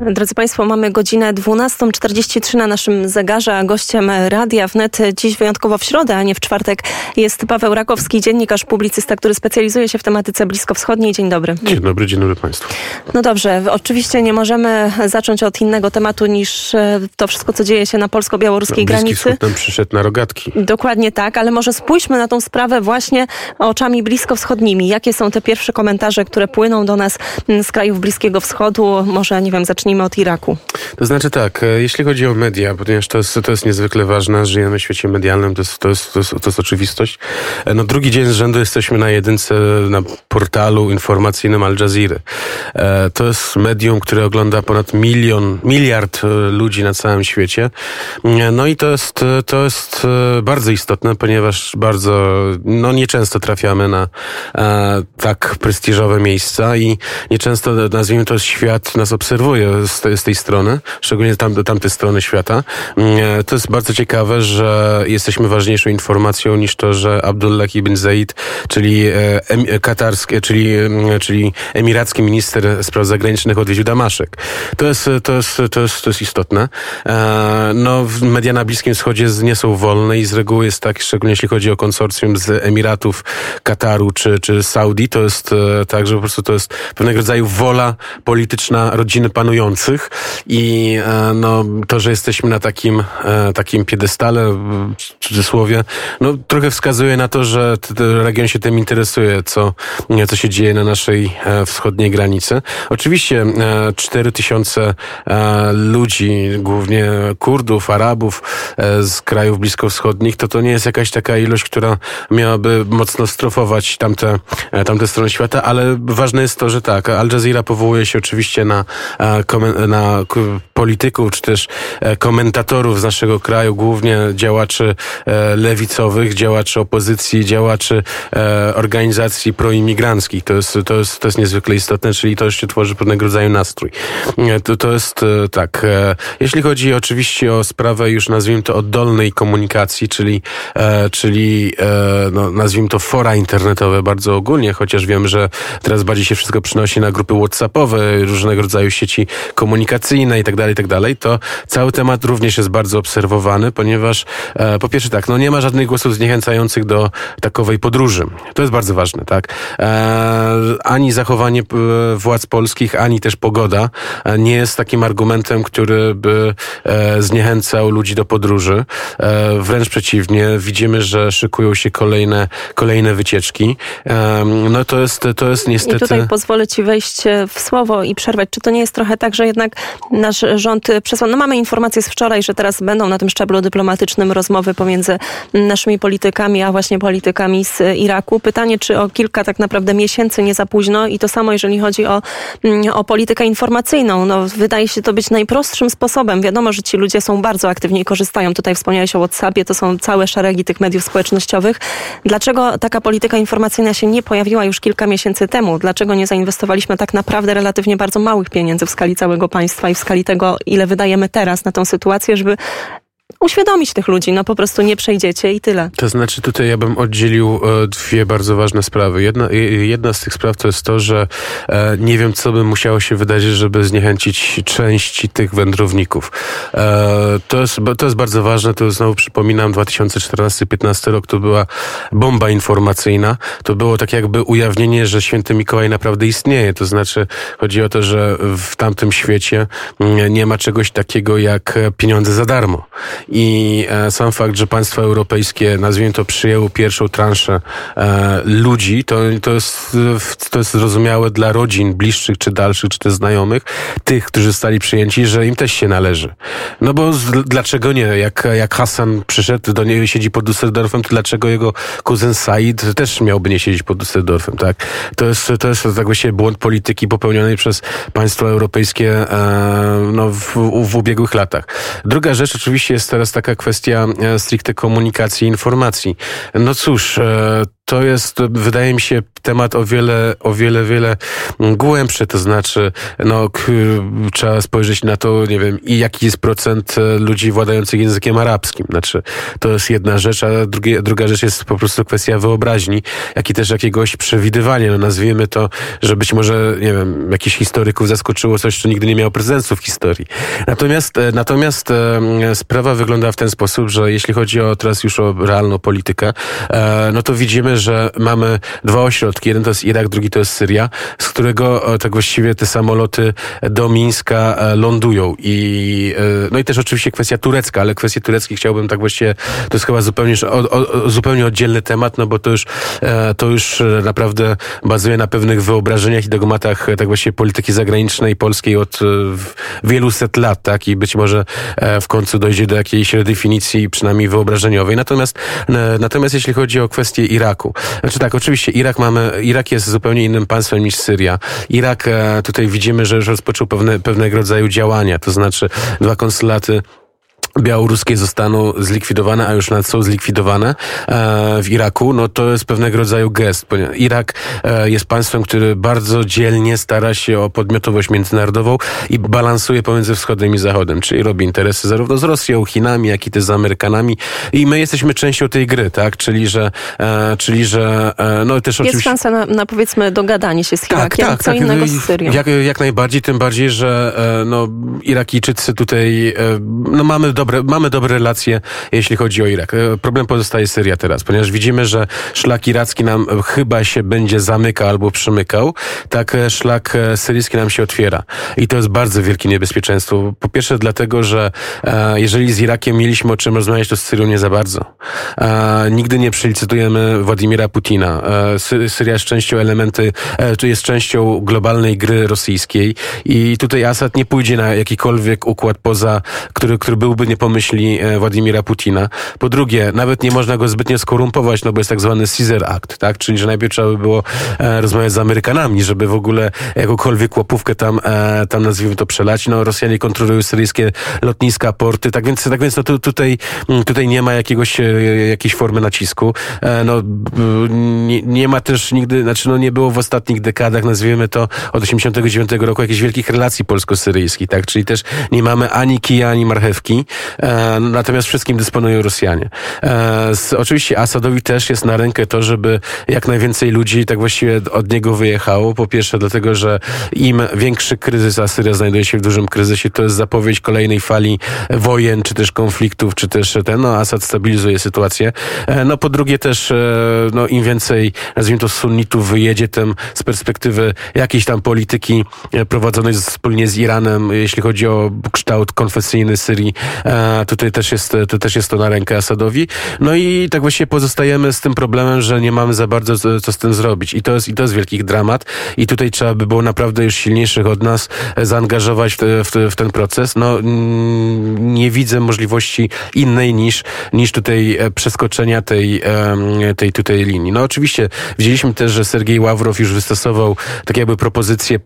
Drodzy Państwo, mamy godzinę 12.43 na naszym zegarze, a gościem Radia Wnet dziś wyjątkowo w środę, a nie w czwartek jest Paweł Rakowski, dziennikarz, publicysta, który specjalizuje się w tematyce bliskowschodniej. Dzień dobry. Dzień dobry, dzień dobry Państwu. No dobrze, oczywiście nie możemy zacząć od innego tematu niż e, to wszystko, co dzieje się na polsko-białoruskiej no, granicy. Wschód nam przyszedł na rogatki. Dokładnie tak, ale może spójrzmy na tą sprawę właśnie oczami bliskowschodnimi. Jakie są te pierwsze komentarze, które płyną do nas z krajów Bliskiego Wschodu? Może, nie wiem, zacznijmy od Iraku. To znaczy tak, e, jeśli chodzi o media, ponieważ to jest, to jest niezwykle ważne, żyjemy w świecie medialnym, to jest, to, jest, to, jest, to jest oczywistość. E, no drugi dzień z rzędu jesteśmy na jedynce na portalu informacyjnym Al Jazeera. E, to jest medium, które ogląda ponad milion, miliard ludzi na całym świecie. No i to jest, to jest bardzo istotne, ponieważ bardzo, no nieczęsto trafiamy na tak prestiżowe miejsca i nieczęsto, nazwijmy to, świat nas obserwuje z, tej, strony, szczególnie tam, tamtej strony świata. Mm, to jest bardzo ciekawe, że jesteśmy ważniejszą informacją niż to, że Abdullah ibn Zaid, czyli e, katarski, czyli, mm, czyli emiracki minister spraw zagranicznych odwiedził Damaszek. To jest, to jest, to jest, to jest istotne. E, no, media na Bliskim Wschodzie nie są wolne i z reguły jest tak, szczególnie jeśli chodzi o konsorcjum z Emiratów, Kataru czy, czy Saudi, to jest e, tak, że po prostu to jest pewnego rodzaju wola polityczna rodziny i e, no, to, że jesteśmy na takim, e, takim piedestale, w cudzysłowie, no, trochę wskazuje na to, że region się tym interesuje, co, co się dzieje na naszej e, wschodniej granicy. Oczywiście 4 tysiące ludzi, głównie Kurdów, Arabów z krajów bliskowschodnich, to to nie jest jakaś taka ilość, która miałaby mocno strofować tamte, tamte strony świata, ale ważne jest to, że tak, Al Jazeera powołuje się oczywiście na, na polityków, czy też e, komentatorów z naszego kraju, głównie działaczy e, lewicowych, działaczy opozycji, działaczy e, organizacji proimigranckich. To jest, to jest, to jest niezwykle istotne, czyli to jeszcze tworzy pewnego rodzaju nastrój. To, to jest tak. Jeśli chodzi oczywiście o sprawę już nazwijmy to oddolnej komunikacji, czyli, czyli no, nazwijmy to fora internetowe bardzo ogólnie, chociaż wiem, że teraz bardziej się wszystko przynosi na grupy WhatsAppowe, różnego rodzaju sieci komunikacyjne i tak tak dalej, to cały temat również jest bardzo obserwowany, ponieważ e, po pierwsze tak, no nie ma żadnych głosów zniechęcających do takowej podróży. To jest bardzo ważne, tak? E, ani zachowanie e, władz polskich, ani też pogoda e, nie jest takim argumentem, który by e, zniechęcał ludzi do podróży. E, wręcz przeciwnie, widzimy, że szykują się kolejne, kolejne wycieczki. no to jest, to jest niestety... I tutaj pozwolę Ci wejść w słowo i przerwać. Czy to nie jest trochę tak, że jednak nasz rząd przesłał, no mamy informację z wczoraj, że teraz będą na tym szczeblu dyplomatycznym rozmowy pomiędzy naszymi politykami, a właśnie politykami z Iraku. Pytanie, czy o kilka tak naprawdę miesięcy nie za późno i to samo, jeżeli chodzi o, mm, o politykę informacyjną. No, wydaje się to być najprostszym sposobem. Wiadomo, że ci ludzie są bardzo aktywni i korzystają. Tutaj wspomniałeś o WhatsAppie, to są całe szeregi tych mediów społecznościowych. Dlaczego taka polityka informacyjna się nie pojawiła już kilka miesięcy temu? Dlaczego nie zainwestowaliśmy tak naprawdę relatywnie bardzo małych pieniędzy w skali całego państwa i w skali tego, ile wydajemy teraz na tą sytuację, żeby uświadomić tych ludzi, no po prostu nie przejdziecie i tyle. To znaczy tutaj ja bym oddzielił e, dwie bardzo ważne sprawy. Jedna, jedna z tych spraw to jest to, że e, nie wiem, co by musiało się wydarzyć, żeby zniechęcić części tych wędrowników. E, to, jest, to jest bardzo ważne, to znowu przypominam, 2014-15 rok to była bomba informacyjna. To było tak jakby ujawnienie, że święty Mikołaj naprawdę istnieje. To znaczy chodzi o to, że w tamtym świecie mm, nie ma czegoś takiego jak pieniądze za darmo. I e, sam fakt, że państwa europejskie, nazwijmy to, przyjęły pierwszą transzę e, ludzi, to, to, jest, to jest zrozumiałe dla rodzin bliższych czy dalszych, czy też znajomych, tych, którzy zostali przyjęci, że im też się należy. No bo dlaczego nie? Jak, jak Hassan przyszedł, do niego siedzi pod Düsseldorfem, to dlaczego jego kuzyn Said też miałby nie siedzieć pod Düsseldorfem, tak? To jest, to jest właściwie błąd polityki popełnionej przez państwa europejskie e, no, w, w ubiegłych latach. Druga rzecz oczywiście jest teraz taka kwestia e, stricte komunikacji informacji. No cóż, e, to jest, wydaje mi się, temat o wiele, o wiele, wiele głębszy, to znaczy, no, trzeba spojrzeć na to, nie wiem, i jaki jest procent e, ludzi władających językiem arabskim. Znaczy, to jest jedna rzecz, a drugie, druga rzecz jest po prostu kwestia wyobraźni, jak i też jakiegoś przewidywania. No, nazwijmy to, że być może, nie wiem, jakichś historyków zaskoczyło coś, co nigdy nie miało prezydencji w historii. Natomiast, e, natomiast e, sprawa wygląda w ten sposób, że jeśli chodzi o teraz już o realną politykę, no to widzimy, że mamy dwa ośrodki. Jeden to jest Irak, drugi to jest Syria, z którego tak właściwie te samoloty do Mińska lądują. I, no i też oczywiście kwestia turecka, ale kwestie tureckie chciałbym tak właściwie, to jest chyba zupełnie, o, o, zupełnie oddzielny temat, no bo to już, to już naprawdę bazuje na pewnych wyobrażeniach i dogmatach tak właściwie polityki zagranicznej polskiej od wielu set lat, tak? I być może w końcu dojdzie do jakiejś redefinicji, przynajmniej wyobrażeniowej. Natomiast, natomiast jeśli chodzi o kwestię Iraku, znaczy tak, oczywiście Irak mamy, Irak jest zupełnie innym państwem niż Syria. Irak, e, tutaj widzimy, że już rozpoczął pewne, pewnego rodzaju działania, to znaczy dwa konsulaty białoruskie zostaną zlikwidowane, a już nawet są zlikwidowane e, w Iraku, no to jest pewnego rodzaju gest. Irak e, jest państwem, który bardzo dzielnie stara się o podmiotowość międzynarodową i balansuje pomiędzy wschodem i zachodem, czyli robi interesy zarówno z Rosją, Chinami, jak i też z Amerykanami i my jesteśmy częścią tej gry, tak? Czyli, że, e, czyli, że no też oczywiście... Jest szansa na, na powiedzmy dogadanie się z tak, Irakiem, tak, tak, co tak, innego z Syrią. Jak, jak najbardziej, tym bardziej, że no, Irakijczycy tutaj, no mamy dobre dobre, mamy dobre relacje, jeśli chodzi o Irak. E, problem pozostaje Syria teraz, ponieważ widzimy, że szlak iracki nam chyba się będzie zamykał albo przymykał, tak e, szlak e, syryjski nam się otwiera. I to jest bardzo wielkie niebezpieczeństwo. Po pierwsze dlatego, że jeżeli z Irakiem mieliśmy o czym rozmawiać, to z Syrią nie za bardzo. Nigdy nie przelicytujemy Władimira Putina. Syria jest częścią elementy, czy jest częścią globalnej gry rosyjskiej i tutaj Assad nie pójdzie na jakikolwiek układ poza, który, który byłby nie pomyśli e, Władimira Putina. Po drugie, nawet nie można go zbytnio skorumpować, no bo jest tak zwany Caesar Act, tak? Czyli, że najpierw trzeba by było e, rozmawiać z Amerykanami, żeby w ogóle jakąkolwiek łapówkę tam, e, tam nazwijmy to przelać. No Rosjanie kontrolują syryjskie lotniska, porty, tak więc, tak więc no tu, tutaj, mm, tutaj nie ma jakiegoś, jakiejś formy nacisku. No nie, nie ma też nigdy, znaczy no nie było w ostatnich dekadach, nazwijmy to od 89 roku jakichś wielkich relacji polsko-syryjskich, tak? Czyli też nie mamy ani kija, ani marchewki. E, natomiast wszystkim dysponują Rosjanie. E, oczywiście Asadowi też jest na rękę to, żeby jak najwięcej ludzi tak właściwie od niego wyjechało. Po pierwsze dlatego, że im większy kryzys, a Syria znajduje się w dużym kryzysie, to jest zapowiedź kolejnej fali wojen, czy też konfliktów, czy też ten, no Asad stabilizuje sytuację. E, no po drugie też, no im więcej, nazwijmy to sunnitów wyjedzie, tym z perspektywy jakiejś tam polityki prowadzonej wspólnie z Iranem, jeśli chodzi o kształt konfesyjny Syrii, Tutaj też jest, to też jest to na rękę Asadowi. No i tak właściwie pozostajemy z tym problemem, że nie mamy za bardzo co, z tym zrobić. I to jest, i to jest wielki dramat. I tutaj trzeba by było naprawdę już silniejszych od nas zaangażować w, w, w ten proces. No, nie widzę możliwości innej niż, niż tutaj e, przeskoczenia tej, tej tutaj linii. No oczywiście widzieliśmy też, że Sergiej Ławrow już wystosował tak jakby propozycję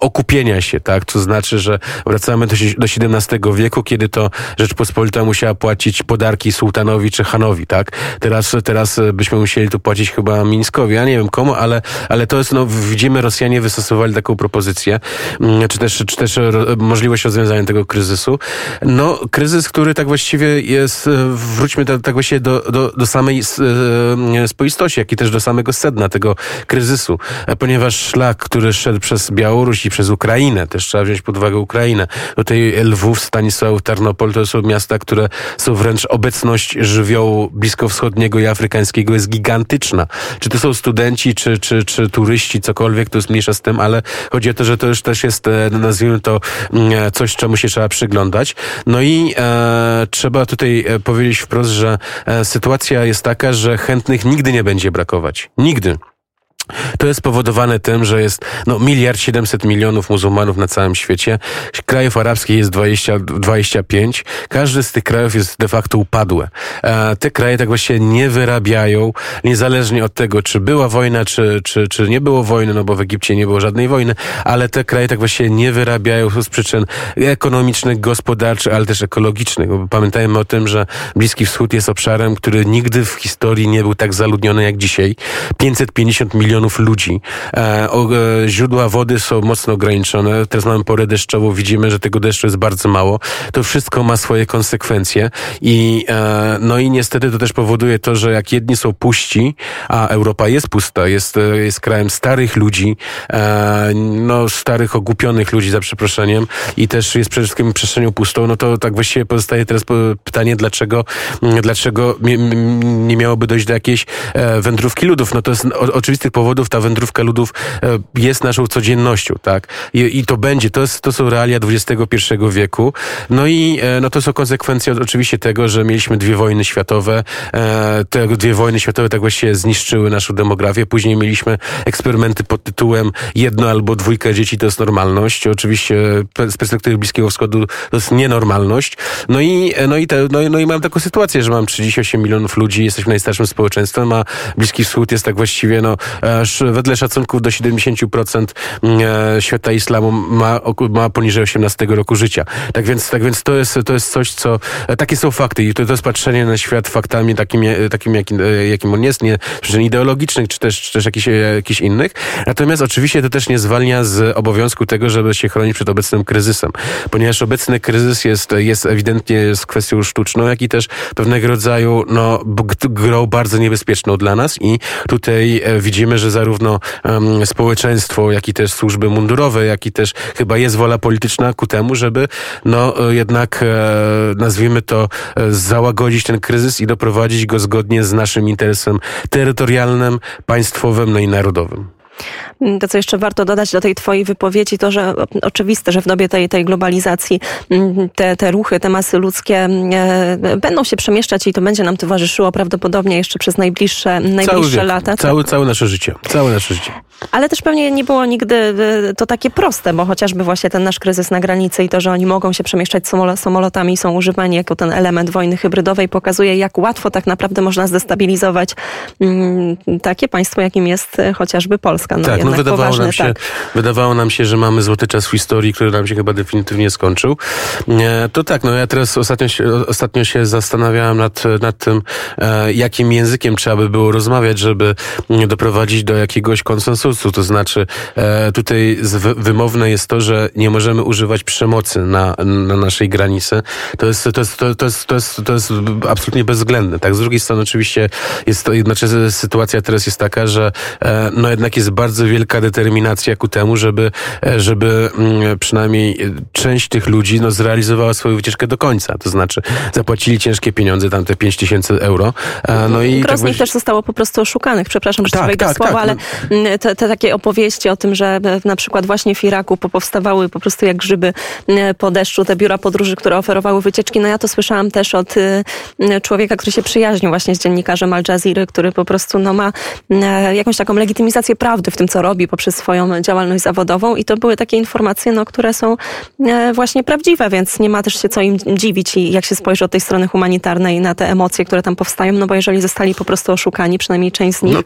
okupienia się, tak? To znaczy, że wracamy do, do XVII wieku, kiedy to Rzeczpospolita musiała płacić podarki sułtanowi czy hanowi, tak? Teraz, teraz byśmy musieli tu płacić chyba Mińskowi. Ja nie wiem komu, ale, ale to jest, no, widzimy, Rosjanie wystosowali taką propozycję, mm, czy też, czy też możliwość rozwiązania tego kryzysu. No, kryzys, który tak właściwie jest, wróćmy tak, tak właściwie do, do, do samej e, spoistości, jak i też do samego sedna tego kryzysu, ponieważ szlak, który szedł przez Białoruś i przez Ukrainę, też trzeba wziąć pod uwagę Ukrainę, tutaj Lwów, Stanisław, Tarnopol, to są miasta, które są wręcz obecność żywiołu bliskowschodniego i afrykańskiego jest gigantyczna. Czy to są studenci, czy, czy, czy turyści, cokolwiek, to jest mniejsza z tym, ale chodzi o to, że to już też jest, e, nazwijmy to, mm, coś, czemu się trzeba przyglądać. No i e, trzeba tutaj e, powiedzieć wprost, że e, sytuacja jest taka, że chętnych nigdy nie będzie brakować. Nigdy. To jest spowodowane tym, że jest no, miliard 700 milionów muzułmanów na całym świecie. Krajów arabskich jest 20, 25. Każdy z tych krajów jest de facto upadłe. E, te kraje tak właśnie nie wyrabiają, niezależnie od tego, czy była wojna, czy, czy, czy nie było wojny, no bo w Egipcie nie było żadnej wojny, ale te kraje tak właśnie nie wyrabiają z przyczyn ekonomicznych, gospodarczych, ale też ekologicznych. Pamiętajmy o tym, że Bliski Wschód jest obszarem, który nigdy w historii nie był tak zaludniony jak dzisiaj. 550 milionów milionów ludzi. E, o, e, źródła wody są mocno ograniczone. Teraz mamy porę deszczową, widzimy, że tego deszczu jest bardzo mało. To wszystko ma swoje konsekwencje i e, no i niestety to też powoduje to, że jak jedni są puści, a Europa jest pusta, jest, e, jest krajem starych ludzi, e, no starych, ogupionych ludzi za przeproszeniem i też jest przede wszystkim przestrzenią pustą, no to tak właściwie pozostaje teraz pytanie, dlaczego, dlaczego nie miałoby dojść do jakiejś e, wędrówki ludów. No to jest oczywistych powodów powodów ta wędrówka ludów e, jest naszą codziennością, tak? I, i to będzie, to, jest, to są realia XXI wieku. No i e, no to są konsekwencje oczywiście tego, że mieliśmy dwie wojny światowe. E, te dwie wojny światowe tak właściwie zniszczyły naszą demografię. Później mieliśmy eksperymenty pod tytułem jedno albo dwójka dzieci to jest normalność. Oczywiście z perspektywy Bliskiego Wschodu to jest nienormalność. No i, no i, te, no, no i mam taką sytuację, że mam 38 milionów ludzi, jesteśmy najstarszym społeczeństwem, a Bliski Wschód jest tak właściwie no, wedle szacunków do 70% mm, e, świata islamu ma, ma poniżej 18 roku życia. Tak więc, tak więc to, jest, to jest coś, co... E, takie są fakty i to, to jest patrzenie na świat faktami takim, e, takim jakim, jakim on jest, nie ideologicznych, czy też, czy też jakichś, jakichś innych. Natomiast oczywiście to też nie zwalnia z obowiązku tego, żeby się chronić przed obecnym kryzysem, ponieważ obecny kryzys jest, jest ewidentnie z kwestią sztuczną, jak i też pewnego rodzaju no, grą bardzo niebezpieczną dla nas i tutaj widzimy, że zarówno um, społeczeństwo, jak i też służby mundurowe, jak i też chyba jest wola polityczna ku temu, żeby no jednak e, nazwijmy to e, załagodzić ten kryzys i doprowadzić go zgodnie z naszym interesem terytorialnym, państwowym, no i narodowym. To, co jeszcze warto dodać do tej twojej wypowiedzi, to, że oczywiste, że w dobie tej, tej globalizacji mm, te, te ruchy, te masy ludzkie e, będą się przemieszczać i to będzie nam towarzyszyło prawdopodobnie jeszcze przez najbliższe, najbliższe cały lata. Całe, tak? całe nasze życie. Całe nasze życie. Ale też pewnie nie było nigdy e, to takie proste, bo chociażby właśnie ten nasz kryzys na granicy i to, że oni mogą się przemieszczać samolotami i są używani jako ten element wojny hybrydowej, pokazuje, jak łatwo tak naprawdę można zdestabilizować mm, takie państwo, jakim jest e, chociażby Polska. No tak, no wydawało, poważny, nam się, tak. wydawało nam się, że mamy złoty czas w historii, który nam się chyba definitywnie skończył. To tak, no ja teraz ostatnio się, ostatnio się zastanawiałem nad, nad tym, e, jakim językiem trzeba by było rozmawiać, żeby doprowadzić do jakiegoś konsensusu. To znaczy, e, tutaj wymowne jest to, że nie możemy używać przemocy na, na naszej granicy. To jest, to jest, to, to jest, to jest, to jest absolutnie bezwzględne. Tak, z drugiej strony oczywiście jest to, znaczy sytuacja teraz jest taka, że e, no jednak jest bardzo wielka determinacja ku temu, żeby, e, żeby mm, przynajmniej część tych ludzi no, zrealizowała swoją wycieczkę do końca. To znaczy zapłacili ciężkie pieniądze, tam te 5 tysięcy euro. No i Gros tak też zostało po prostu oszukanych. Przepraszam, że tak, wejdę tak, tak. ale mm, te, te, takie opowieści o tym, że na przykład właśnie w Iraku powstawały po prostu jak grzyby mm, po deszczu te biura podróży, które oferowały wycieczki. No ja to słyszałam też od y, człowieka, który się przyjaźnił właśnie z dziennikarzem Al Jazeera, który po prostu no, ma jakąś taką legitymizację prawdy w tym, co robi poprzez swoją działalność zawodową i to były takie informacje, no, które są e, właśnie prawdziwe, więc nie ma też się co im dziwić i jak się spojrzy od tej strony humanitarnej na te emocje, które tam powstają, no bo jeżeli zostali po prostu oszukani, przynajmniej część z nich. No,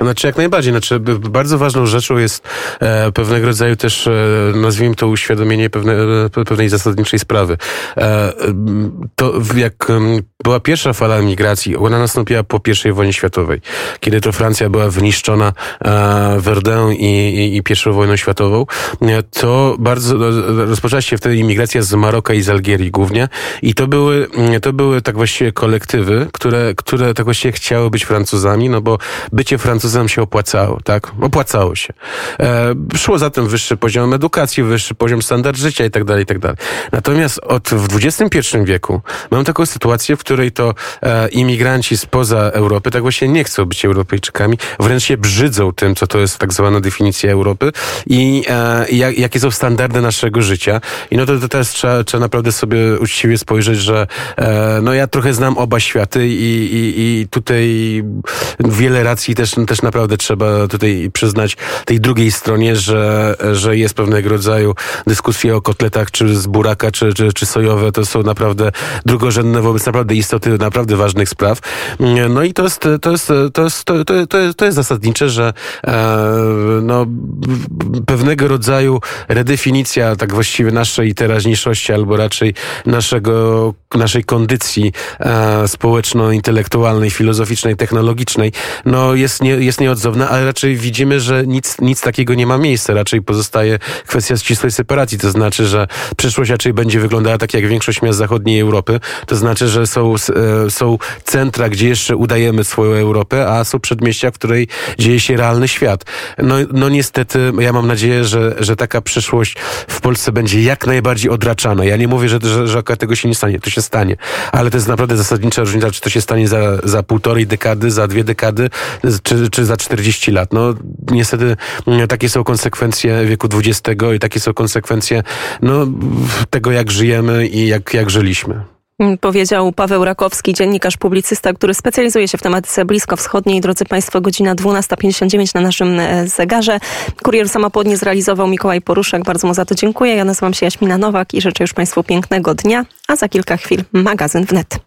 znaczy jak najbardziej, znaczy bardzo ważną rzeczą jest e, pewnego rodzaju też, e, nazwijmy to uświadomienie pewne, e, pewnej zasadniczej sprawy. E, to jak była pierwsza fala migracji, ona nastąpiła po I wojnie światowej, kiedy to Francja była wyniszczona e, Verdun i, i, i pierwszą wojną światową, to bardzo rozpoczęła się wtedy imigracja z Maroka i z Algierii głównie i to były, to były tak właściwie kolektywy, które, które tak właściwie chciały być Francuzami, no bo bycie Francuzem się opłacało, tak? Opłacało się. E, szło za tym wyższy poziom edukacji, wyższy poziom standard życia i tak dalej, i tak dalej. Natomiast od w XXI wieku mamy taką sytuację, w której to e, imigranci spoza Europy tak właśnie nie chcą być Europejczykami, wręcz się brzydzą tym, co to jest tak zwana definicja Europy i e, jak, jakie są standardy naszego życia. I no to, to teraz trzeba, trzeba naprawdę sobie uczciwie spojrzeć, że e, no ja trochę znam oba światy i, i, i tutaj wiele racji też, też naprawdę trzeba tutaj przyznać tej drugiej stronie, że, że jest pewnego rodzaju dyskusje o kotletach, czy z buraka, czy, czy, czy sojowe. To są naprawdę drugorzędne wobec naprawdę istoty naprawdę ważnych spraw. No i to jest, to jest, to jest, to, to, to jest zasadnicze, że e, no, pewnego rodzaju redefinicja tak właściwie naszej teraźniejszości, albo raczej naszego, naszej kondycji e, społeczno-intelektualnej, filozoficznej, technologicznej, no jest, nie, jest nieodzowna, ale raczej widzimy, że nic, nic takiego nie ma miejsca. Raczej pozostaje kwestia ścisłej separacji. To znaczy, że przyszłość raczej będzie wyglądała tak jak większość miast zachodniej Europy. To znaczy, że są, e, są centra, gdzie jeszcze udajemy swoją Europę, a są przedmieścia, w której dzieje się realny świat. No, no niestety, ja mam nadzieję, że, że taka przyszłość w Polsce będzie jak najbardziej odraczana. Ja nie mówię, że, że, że tego się nie stanie. To się stanie. Ale to jest naprawdę zasadnicza różnica, czy to się stanie za, za półtorej dekady, za dwie dekady, czy, czy za 40 lat. No niestety mm, takie są konsekwencje wieku XX i takie są konsekwencje no, tego, jak żyjemy i jak, jak żyliśmy. Powiedział Paweł Rakowski, dziennikarz, publicysta, który specjalizuje się w tematyce bliskowschodniej. Drodzy Państwo, godzina 12.59 na naszym e, zegarze. Kurier samochodnie zrealizował Mikołaj Poruszek. Bardzo mu za to dziękuję. Ja nazywam się Jaśmina Nowak i życzę już Państwu pięknego dnia, a za kilka chwil magazyn wnet.